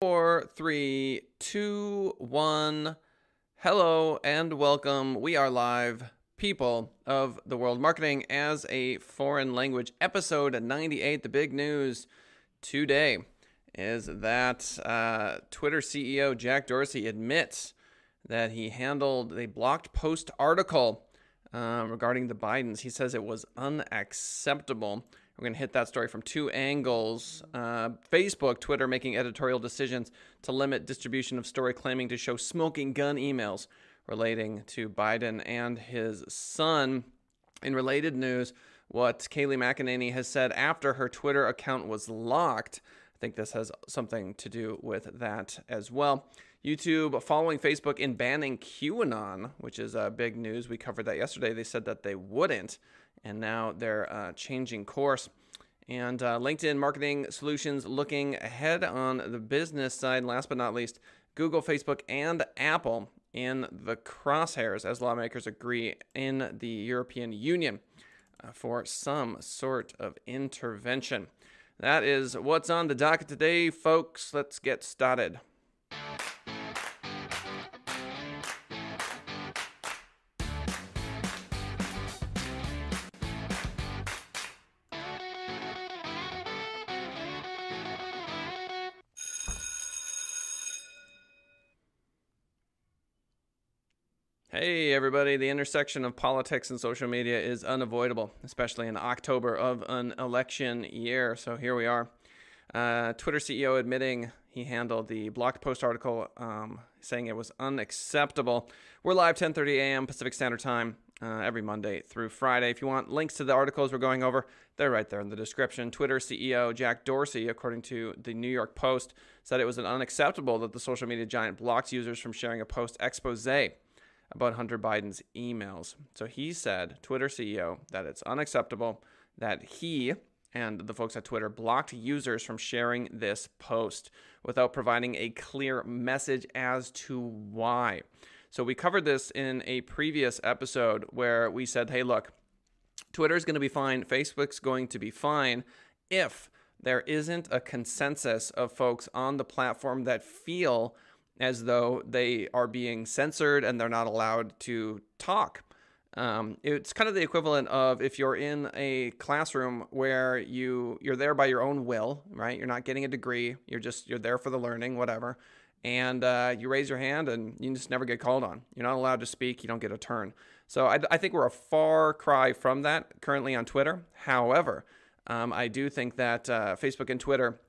Four, three, two, one. Hello and welcome. We are live, people of the world marketing as a foreign language. Episode 98. The big news today is that uh, Twitter CEO Jack Dorsey admits that he handled a blocked post article uh, regarding the Bidens. He says it was unacceptable. We're going to hit that story from two angles. Uh, Facebook, Twitter making editorial decisions to limit distribution of story claiming to show smoking gun emails relating to Biden and his son. In related news, what Kayleigh McEnany has said after her Twitter account was locked. I think this has something to do with that as well. YouTube following Facebook in banning QAnon, which is uh, big news. We covered that yesterday. They said that they wouldn't and now they're uh, changing course. And uh, LinkedIn Marketing Solutions looking ahead on the business side. Last but not least, Google, Facebook, and Apple in the crosshairs as lawmakers agree in the European Union uh, for some sort of intervention. That is what's on the docket today, folks. Let's get started. Hey, everybody. The intersection of politics and social media is unavoidable, especially in October of an election year. So here we are. Uh, Twitter CEO admitting he handled the blocked post article, um, saying it was unacceptable. We're live 10:30 a.m. Pacific Standard Time uh, every Monday through Friday. If you want links to the articles we're going over, they're right there in the description. Twitter CEO Jack Dorsey, according to the New York Post, said it was unacceptable that the social media giant blocks users from sharing a post expose about Hunter Biden's emails. So he said, Twitter CEO, that it's unacceptable that he and the folks at Twitter blocked users from sharing this post without providing a clear message as to why. So we covered this in a previous episode where we said, hey, look, Twitter is going to be fine, Facebook's going to be fine if there isn't a consensus of folks on the platform that feel as though they are being censored and they're not allowed to talk. Um, it's kind of the equivalent of if you're in a classroom where you you're there by your own will, right? You're not getting a degree. You're just you're there for the learning, whatever. And uh, you raise your hand and you just never get called on. You're not allowed to speak. You don't get a turn. So I, I think we're a far cry from that currently on Twitter. However, um, I do think that uh, Facebook and Twitter,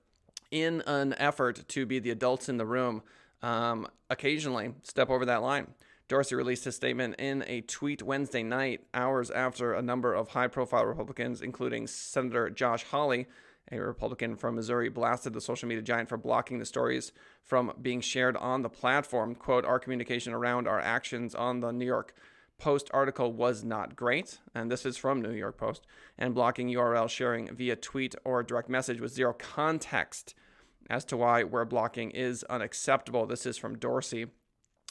in an effort to be the adults in the room, um, occasionally step over that line. Dorsey released his statement in a tweet Wednesday night, hours after a number of high profile Republicans, including Senator Josh Hawley, a Republican from Missouri, blasted the social media giant for blocking the stories from being shared on the platform. Quote, Our communication around our actions on the New York Post article was not great, and this is from New York Post, and blocking URL sharing via tweet or direct message with zero context as to why we're blocking is unacceptable. This is from Dorsey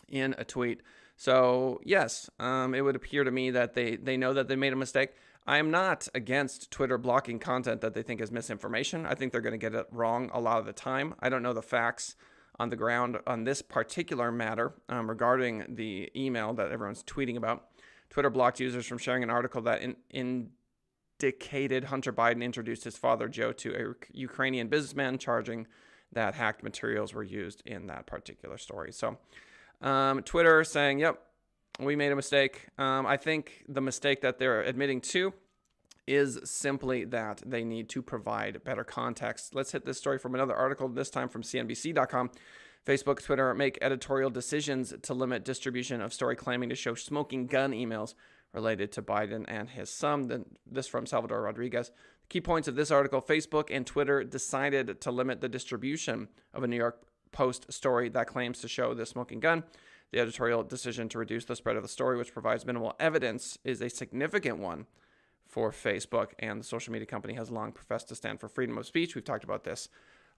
in a tweet. So, yes, um, it would appear to me that they, they know that they made a mistake. I am not against Twitter blocking content that they think is misinformation. I think they're going to get it wrong a lot of the time. I don't know the facts on the ground on this particular matter um, regarding the email that everyone's tweeting about. Twitter blocked users from sharing an article that in, in, indicated Hunter Biden introduced his father, Joe, to a Ukrainian businessman, charging that hacked materials were used in that particular story. So, um, Twitter saying, yep, we made a mistake. Um, I think the mistake that they're admitting to is simply that they need to provide better context. Let's hit this story from another article, this time from CNBC.com. Facebook, Twitter make editorial decisions to limit distribution of story claiming to show smoking gun emails related to Biden and his son. This from Salvador Rodriguez. The Key points of this article Facebook and Twitter decided to limit the distribution of a New York Post story that claims to show the smoking gun. The editorial decision to reduce the spread of the story, which provides minimal evidence, is a significant one for Facebook. And the social media company has long professed to stand for freedom of speech. We've talked about this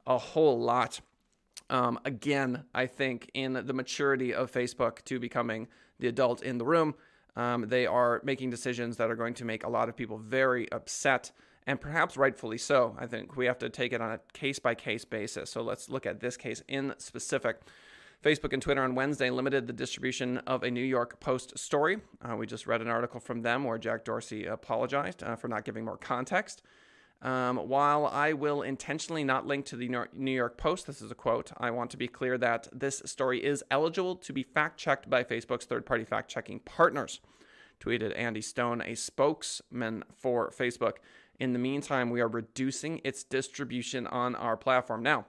a whole lot. Um, again, I think in the maturity of Facebook to becoming the adult in the room, um, they are making decisions that are going to make a lot of people very upset and perhaps rightfully so. I think we have to take it on a case by case basis. So let's look at this case in specific. Facebook and Twitter on Wednesday limited the distribution of a New York Post story. Uh, we just read an article from them where Jack Dorsey apologized uh, for not giving more context. Um, while I will intentionally not link to the New York Post, this is a quote, I want to be clear that this story is eligible to be fact checked by Facebook's third party fact checking partners, tweeted Andy Stone, a spokesman for Facebook. In the meantime, we are reducing its distribution on our platform. Now,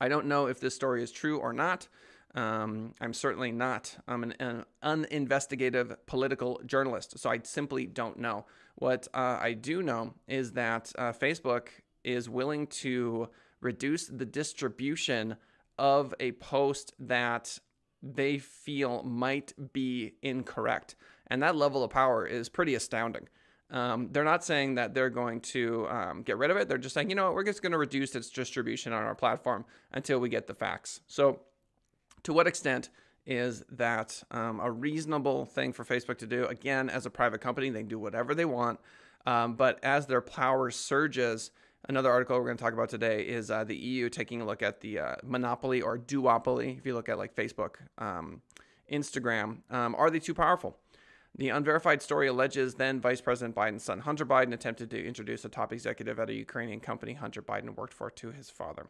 I don't know if this story is true or not. Um, I'm certainly not I'm an, an, uninvestigative political journalist, so I simply don't know. What uh, I do know is that uh, Facebook is willing to reduce the distribution of a post that they feel might be incorrect. And that level of power is pretty astounding. Um, they're not saying that they're going to um, get rid of it. They're just saying, you know what, we're just going to reduce its distribution on our platform until we get the facts. So, to what extent is that um, a reasonable thing for Facebook to do? Again, as a private company, they do whatever they want. Um, but as their power surges, another article we're going to talk about today is uh, the EU taking a look at the uh, monopoly or duopoly. If you look at like Facebook, um, Instagram, um, are they too powerful? The unverified story alleges then Vice President Biden's son, Hunter Biden, attempted to introduce a top executive at a Ukrainian company Hunter Biden worked for to his father.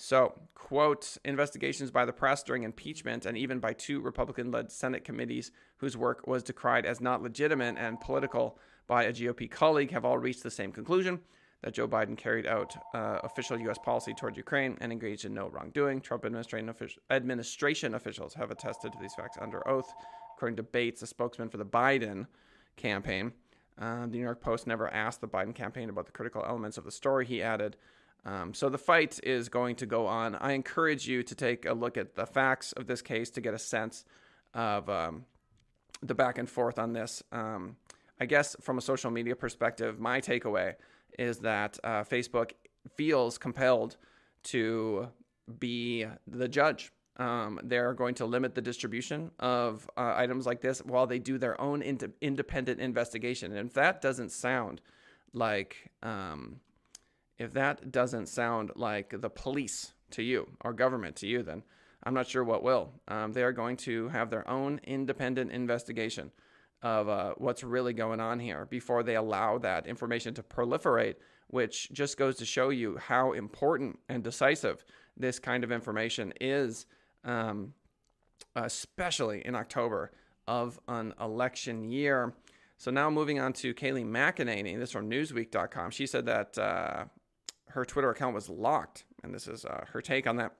So, quote, investigations by the press during impeachment and even by two Republican led Senate committees whose work was decried as not legitimate and political by a GOP colleague have all reached the same conclusion that Joe Biden carried out uh, official U.S. policy toward Ukraine and engaged in no wrongdoing. Trump administration, administration officials have attested to these facts under oath according to Bates, a spokesman for the Biden campaign. Uh, the New York Post never asked the Biden campaign about the critical elements of the story, he added. Um, so the fight is going to go on. I encourage you to take a look at the facts of this case to get a sense of um, the back and forth on this. Um, I guess from a social media perspective, my takeaway is that uh, Facebook feels compelled to be the judge um, they're going to limit the distribution of uh, items like this while they do their own ind- independent investigation. And if that doesn't sound like, um, if that doesn't sound like the police to you or government to you, then I'm not sure what will. Um, they are going to have their own independent investigation of uh, what's really going on here before they allow that information to proliferate, which just goes to show you how important and decisive this kind of information is um, especially in October of an election year. So now moving on to Kayleigh McEnany, this from Newsweek.com. She said that uh, her Twitter account was locked, and this is uh, her take on that.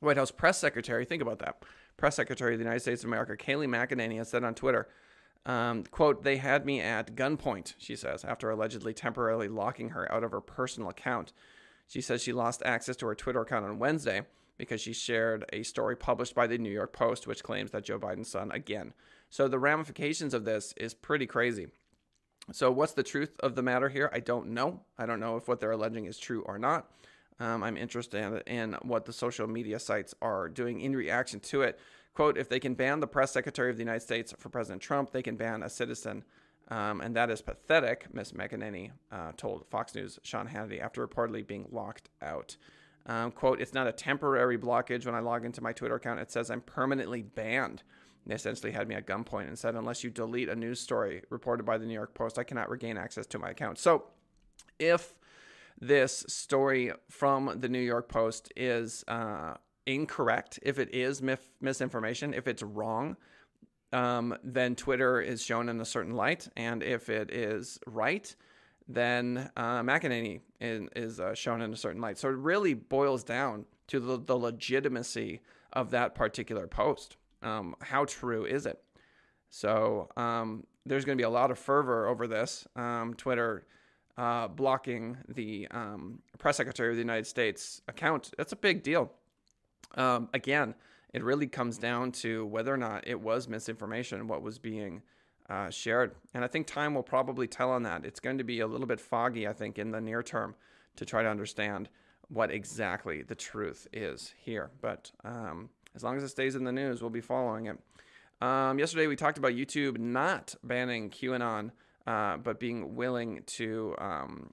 White House press secretary, think about that. Press secretary of the United States of America, Kayleigh McEnany, has said on Twitter, um, quote, they had me at gunpoint, she says, after allegedly temporarily locking her out of her personal account. She says she lost access to her Twitter account on Wednesday because she shared a story published by the New York Post, which claims that Joe Biden's son again. So the ramifications of this is pretty crazy. So what's the truth of the matter here? I don't know. I don't know if what they're alleging is true or not. Um, I'm interested in what the social media sites are doing in reaction to it. Quote, if they can ban the press secretary of the United States for President Trump, they can ban a citizen. Um, and that is pathetic, Miss McEnany uh, told Fox News' Sean Hannity after reportedly being locked out. Um, quote, it's not a temporary blockage. When I log into my Twitter account, it says I'm permanently banned. They essentially had me at gunpoint and said, unless you delete a news story reported by the New York Post, I cannot regain access to my account. So if this story from the New York Post is uh, incorrect, if it is mif- misinformation, if it's wrong, um, then Twitter is shown in a certain light. And if it is right, then uh, McEnany is, is uh, shown in a certain light. So it really boils down to the, the legitimacy of that particular post. Um, how true is it? So um, there's going to be a lot of fervor over this. Um, Twitter uh, blocking the um, press secretary of the United States account. That's a big deal. Um, again, it really comes down to whether or not it was misinformation, what was being uh, shared. And I think time will probably tell on that. It's going to be a little bit foggy, I think, in the near term to try to understand what exactly the truth is here. But um, as long as it stays in the news, we'll be following it. Um, yesterday, we talked about YouTube not banning QAnon, uh, but being willing to um,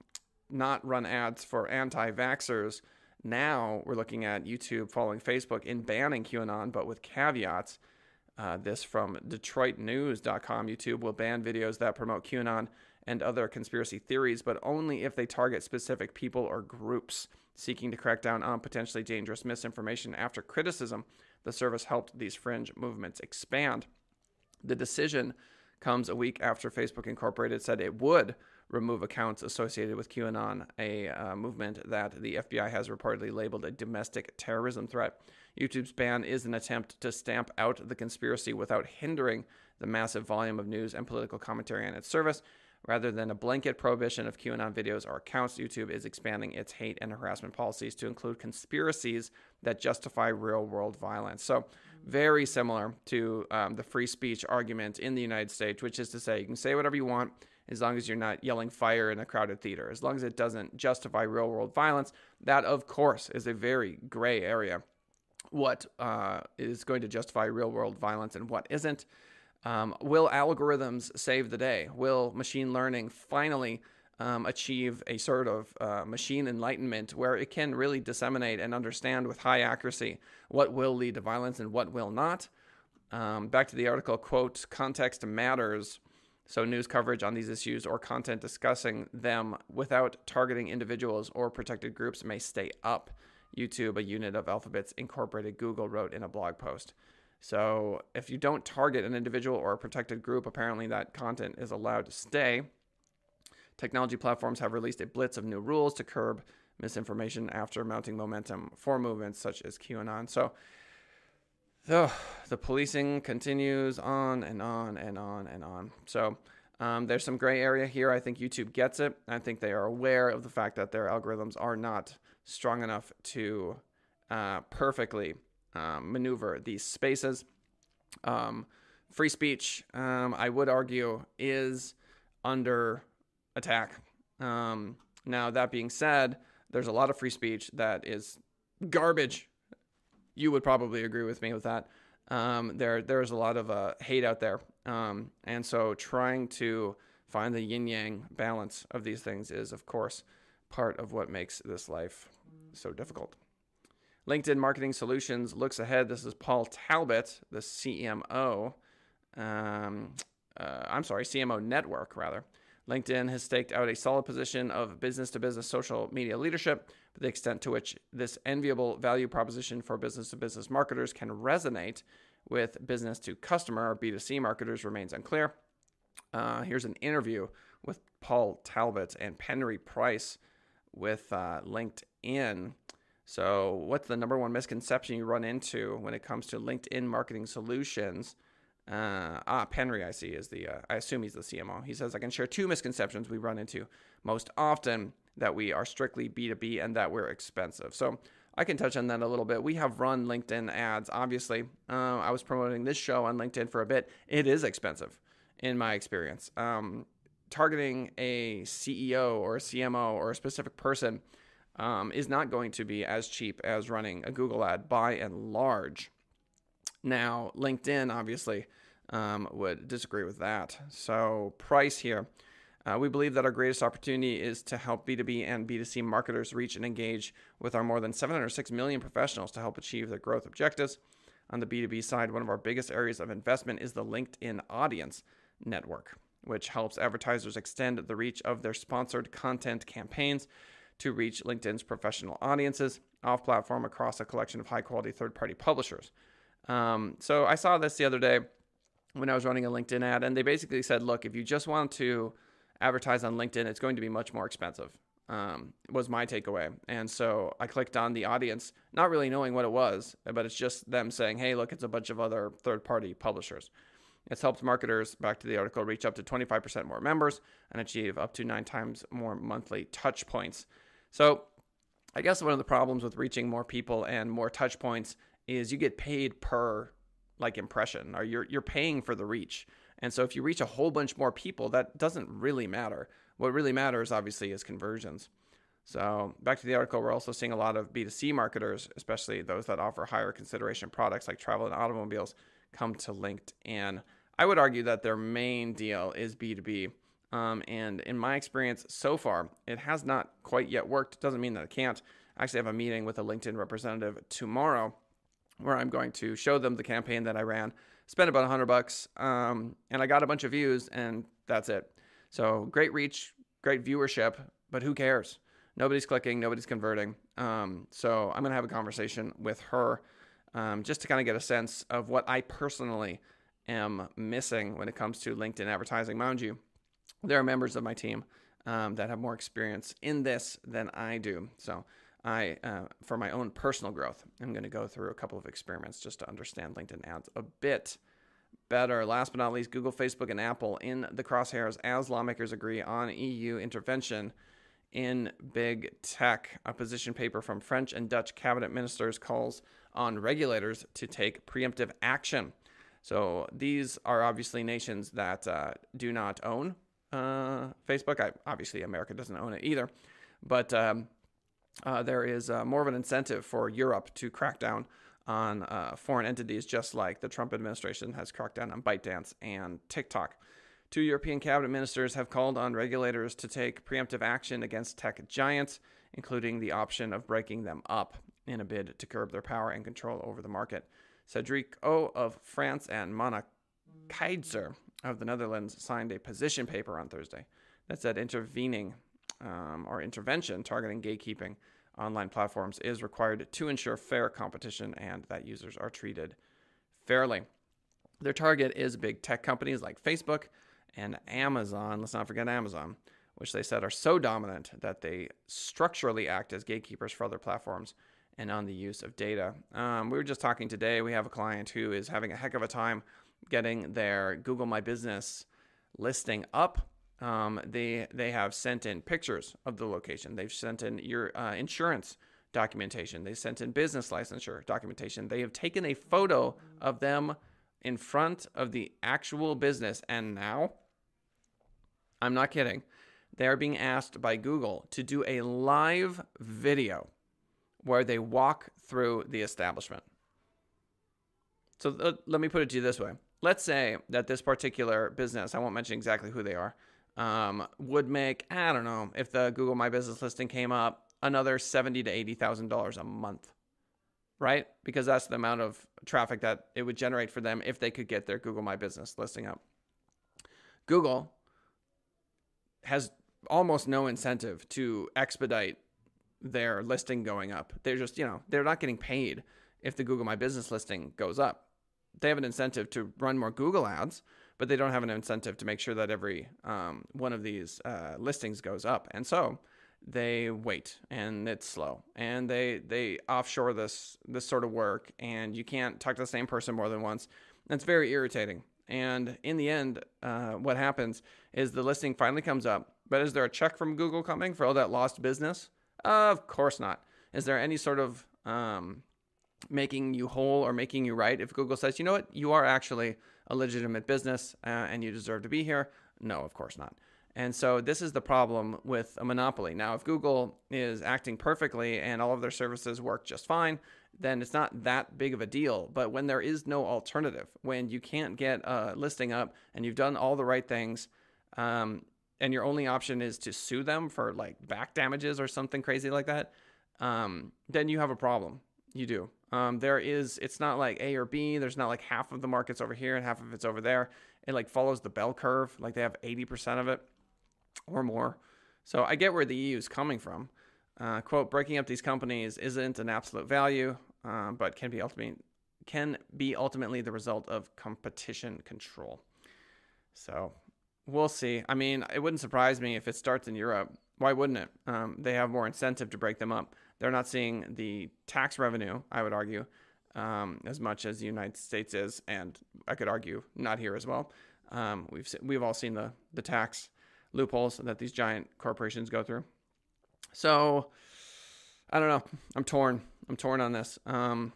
not run ads for anti vaxxers. Now we're looking at YouTube following Facebook in banning QAnon, but with caveats. Uh, this from DetroitNews.com. YouTube will ban videos that promote QAnon and other conspiracy theories, but only if they target specific people or groups seeking to crack down on potentially dangerous misinformation. After criticism, the service helped these fringe movements expand. The decision comes a week after Facebook Incorporated said it would remove accounts associated with QAnon, a uh, movement that the FBI has reportedly labeled a domestic terrorism threat. YouTube's ban is an attempt to stamp out the conspiracy without hindering the massive volume of news and political commentary on its service. Rather than a blanket prohibition of QAnon videos or accounts, YouTube is expanding its hate and harassment policies to include conspiracies that justify real world violence. So, very similar to um, the free speech argument in the United States, which is to say, you can say whatever you want as long as you're not yelling fire in a crowded theater, as long as it doesn't justify real world violence. That, of course, is a very gray area. What uh, is going to justify real world violence and what isn't? Um, will algorithms save the day? Will machine learning finally um, achieve a sort of uh, machine enlightenment where it can really disseminate and understand with high accuracy what will lead to violence and what will not? Um, back to the article quote, context matters. So, news coverage on these issues or content discussing them without targeting individuals or protected groups may stay up. YouTube, a unit of Alphabet's Incorporated Google, wrote in a blog post. So, if you don't target an individual or a protected group, apparently that content is allowed to stay. Technology platforms have released a blitz of new rules to curb misinformation after mounting momentum for movements such as QAnon. So, the, the policing continues on and on and on and on. So um, there's some gray area here. I think YouTube gets it. I think they are aware of the fact that their algorithms are not strong enough to uh, perfectly um, maneuver these spaces. Um, free speech, um, I would argue, is under attack. Um, now, that being said, there's a lot of free speech that is garbage you would probably agree with me with that. Um, there, there's a lot of uh, hate out there, um, and so trying to find the yin yang balance of these things is, of course, part of what makes this life so difficult. LinkedIn Marketing Solutions looks ahead. This is Paul Talbot, the CMO. Um, uh, I'm sorry, CMO Network, rather. LinkedIn has staked out a solid position of business to business social media leadership, but the extent to which this enviable value proposition for business to business marketers can resonate with business to customer or B2C marketers remains unclear. Uh, here's an interview with Paul Talbot and Penry Price with uh, LinkedIn. So, what's the number one misconception you run into when it comes to LinkedIn marketing solutions? Uh, ah, Penry, I see, is the, uh, I assume he's the CMO. He says, I can share two misconceptions we run into most often that we are strictly B2B and that we're expensive. So I can touch on that a little bit. We have run LinkedIn ads, obviously. Uh, I was promoting this show on LinkedIn for a bit. It is expensive in my experience. Um, targeting a CEO or a CMO or a specific person um, is not going to be as cheap as running a Google ad by and large. Now, LinkedIn obviously um, would disagree with that. So, price here. Uh, we believe that our greatest opportunity is to help B2B and B2C marketers reach and engage with our more than 706 million professionals to help achieve their growth objectives. On the B2B side, one of our biggest areas of investment is the LinkedIn Audience Network, which helps advertisers extend the reach of their sponsored content campaigns to reach LinkedIn's professional audiences off platform across a collection of high quality third party publishers. Um, so I saw this the other day when I was running a LinkedIn ad, and they basically said, look, if you just want to advertise on LinkedIn, it's going to be much more expensive. Um, was my takeaway. And so I clicked on the audience, not really knowing what it was, but it's just them saying, hey, look, it's a bunch of other third party publishers. It's helped marketers, back to the article, reach up to 25% more members and achieve up to nine times more monthly touch points. So I guess one of the problems with reaching more people and more touch points is you get paid per like impression or you're you're paying for the reach. And so if you reach a whole bunch more people, that doesn't really matter. What really matters obviously is conversions. So back to the article, we're also seeing a lot of B2C marketers, especially those that offer higher consideration products like travel and automobiles, come to LinkedIn. I would argue that their main deal is B2B. Um, and in my experience so far, it has not quite yet worked. Doesn't mean that it can't. I actually have a meeting with a LinkedIn representative tomorrow where I'm going to show them the campaign that I ran. Spent about 100 bucks, um, and I got a bunch of views, and that's it. So great reach, great viewership, but who cares? Nobody's clicking, nobody's converting. Um, so I'm going to have a conversation with her um, just to kind of get a sense of what I personally am missing when it comes to LinkedIn advertising. Mind you, there are members of my team um, that have more experience in this than I do. So I, uh, for my own personal growth, I'm going to go through a couple of experiments just to understand LinkedIn ads a bit better. Last but not least, Google, Facebook, and Apple in the crosshairs as lawmakers agree on EU intervention in big tech. A position paper from French and Dutch cabinet ministers calls on regulators to take preemptive action. So these are obviously nations that uh, do not own uh, Facebook. I, obviously, America doesn't own it either, but um, uh, there is uh, more of an incentive for Europe to crack down on uh, foreign entities, just like the Trump administration has cracked down on ByteDance and TikTok. Two European cabinet ministers have called on regulators to take preemptive action against tech giants, including the option of breaking them up in a bid to curb their power and control over the market. Cedric O of France and Mona Keijzer of the Netherlands signed a position paper on Thursday that said intervening um, or intervention targeting gatekeeping online platforms is required to ensure fair competition and that users are treated fairly. Their target is big tech companies like Facebook and Amazon. Let's not forget Amazon, which they said are so dominant that they structurally act as gatekeepers for other platforms and on the use of data. Um, we were just talking today. We have a client who is having a heck of a time getting their Google My Business listing up. Um, they they have sent in pictures of the location. They've sent in your uh, insurance documentation. They sent in business licensure documentation. They have taken a photo of them in front of the actual business, and now, I'm not kidding, they are being asked by Google to do a live video where they walk through the establishment. So uh, let me put it to you this way. Let's say that this particular business, I won't mention exactly who they are, um, would make, I don't know, if the Google My Business listing came up, another seventy to eighty thousand dollars a month. Right? Because that's the amount of traffic that it would generate for them if they could get their Google My Business listing up. Google has almost no incentive to expedite their listing going up. They're just, you know, they're not getting paid if the Google My Business listing goes up. They have an incentive to run more Google ads, but they don't have an incentive to make sure that every um, one of these uh, listings goes up. And so they wait, and it's slow, and they they offshore this this sort of work, and you can't talk to the same person more than once. It's very irritating. And in the end, uh, what happens is the listing finally comes up, but is there a check from Google coming for all that lost business? Of course not. Is there any sort of um, making you whole or making you right if Google says, you know what, you are actually a legitimate business uh, and you deserve to be here? No, of course not. And so this is the problem with a monopoly. Now, if Google is acting perfectly and all of their services work just fine, then it's not that big of a deal. But when there is no alternative, when you can't get a listing up and you've done all the right things, um, and your only option is to sue them for like back damages or something crazy like that, um, then you have a problem. You do. Um, there is, it's not like A or B. There's not like half of the market's over here and half of it's over there. It like follows the bell curve. Like they have 80% of it or more. So I get where the EU is coming from. Uh, quote, breaking up these companies isn't an absolute value, uh, but can be ultimately can be ultimately the result of competition control. So we'll see. I mean, it wouldn't surprise me if it starts in Europe. Why wouldn't it? Um, they have more incentive to break them up. They're not seeing the tax revenue, I would argue, um, as much as the United States is, and I could argue not here as well. Um, we've we've all seen the the tax loopholes that these giant corporations go through. So I don't know. I'm torn. I'm torn on this. Um,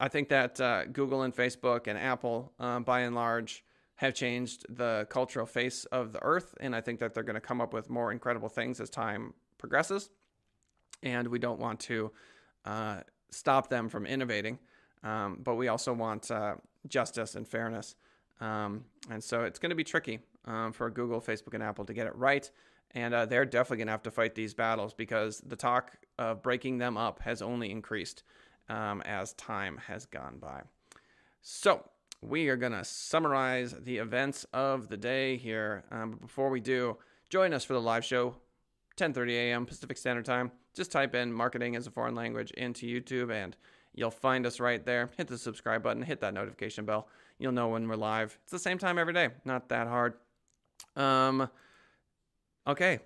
I think that uh, Google and Facebook and Apple, uh, by and large, have changed the cultural face of the earth. And I think that they're going to come up with more incredible things as time progresses. And we don't want to uh, stop them from innovating, um, but we also want uh, justice and fairness. Um, and so it's going to be tricky. um, for Google, Facebook, and Apple to get it right. And uh, they're definitely going to have to fight these battles because the talk of breaking them up has only increased um, as time has gone by. So, we are going to summarize the events of the day here. Um, but before we do, join us for the live show, 10:30 a.m. Pacific Standard Time. Just type in "marketing as a foreign language" into YouTube, and you'll find us right there. Hit the subscribe button, hit that notification bell. You'll know when we're live. It's the same time every day. Not that hard. Um. Okay.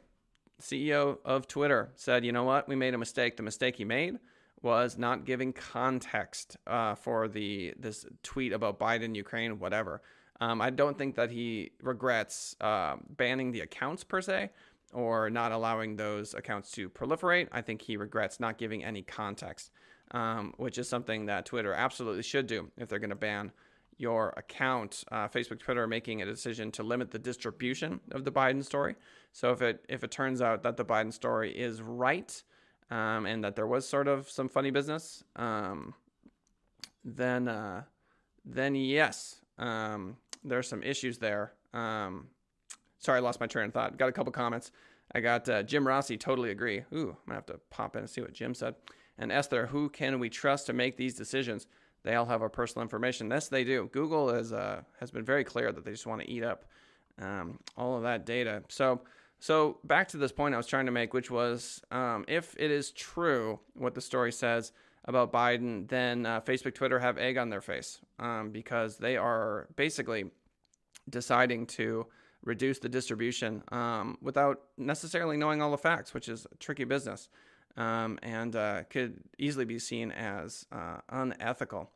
CEO of Twitter said, "You know what? We made a mistake. The mistake he made." was not giving context uh, for the this tweet about Biden, Ukraine, whatever. Um, I don't think that he regrets uh, banning the accounts per se or not allowing those accounts to proliferate. I think he regrets not giving any context, um, which is something that Twitter absolutely should do if they're going to ban your account. Uh, Facebook, Twitter are making a decision to limit the distribution of the Biden story. So if it if it turns out that the Biden story is right, um, and that there was sort of some funny business, um, then uh, then yes, um, there's some issues there. Um, sorry, I lost my train of thought. Got a couple comments. I got uh, Jim Rossi, totally agree. Ooh, I'm gonna have to pop in and see what Jim said. And Esther, who can we trust to make these decisions? They all have our personal information. Yes, they do. Google uh, has been very clear that they just want to eat up um, all of that data. So so back to this point I was trying to make, which was um, if it is true what the story says about Biden, then uh, Facebook, Twitter have egg on their face um, because they are basically deciding to reduce the distribution um, without necessarily knowing all the facts, which is a tricky business um, and uh, could easily be seen as uh, unethical.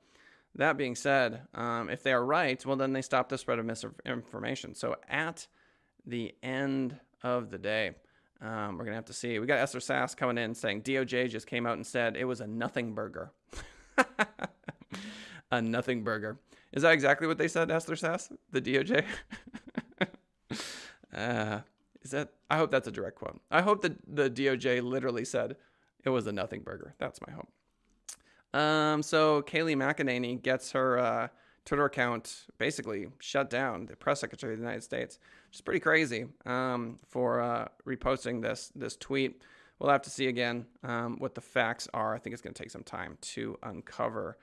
That being said, um, if they are right, well, then they stop the spread of misinformation. So at the end of the day. Um, we're gonna have to see. We got Esther Sass coming in saying DOJ just came out and said it was a nothing burger. a nothing burger. Is that exactly what they said, Esther Sass? The DOJ? uh, is that? I hope that's a direct quote. I hope that the DOJ literally said it was a nothing burger. That's my hope. Um, so Kayleigh McEnany gets her uh, Twitter account basically shut down. The press secretary of the United States, which is pretty crazy um, for uh, reposting this this tweet. We'll have to see again um, what the facts are. I think it's going to take some time to uncover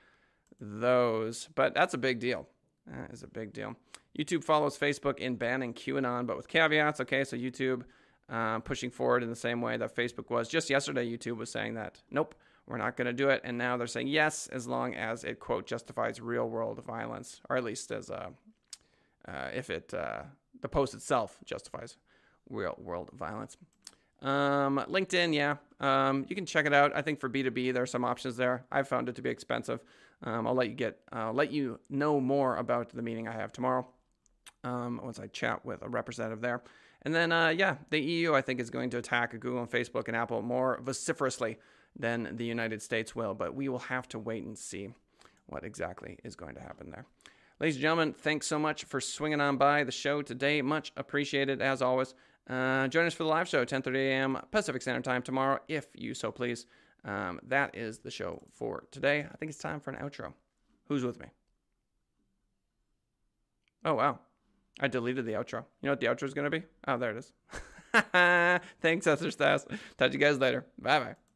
those, but that's a big deal. That is a big deal. YouTube follows Facebook in banning QAnon, but with caveats. Okay, so YouTube uh, pushing forward in the same way that Facebook was. Just yesterday, YouTube was saying that nope, we're not going to do it. And now they're saying yes, as long as it, quote, justifies real world violence, or at least as a, uh, if it, uh, the post itself justifies real world violence. Um, LinkedIn, yeah, um, you can check it out. I think for B2B, there are some options there. I found it to be expensive. Um, I'll let you get, uh, let you know more about the meeting I have tomorrow um, once I chat with a representative there. And then, uh, yeah, the EU, I think, is going to attack Google and Facebook and Apple more vociferously than the United States will. But we will have to wait and see what exactly is going to happen there. Ladies and gentlemen, thanks so much for swinging on by the show today. Much appreciated as always. Uh, join us for the live show, 10:30 a.m. Pacific Standard Time tomorrow, if you so please. Um, that is the show for today. I think it's time for an outro. Who's with me? Oh wow, I deleted the outro. You know what the outro is going to be? Oh, there it is. Thanks, Esther Stas. Talk to you guys later. Bye bye.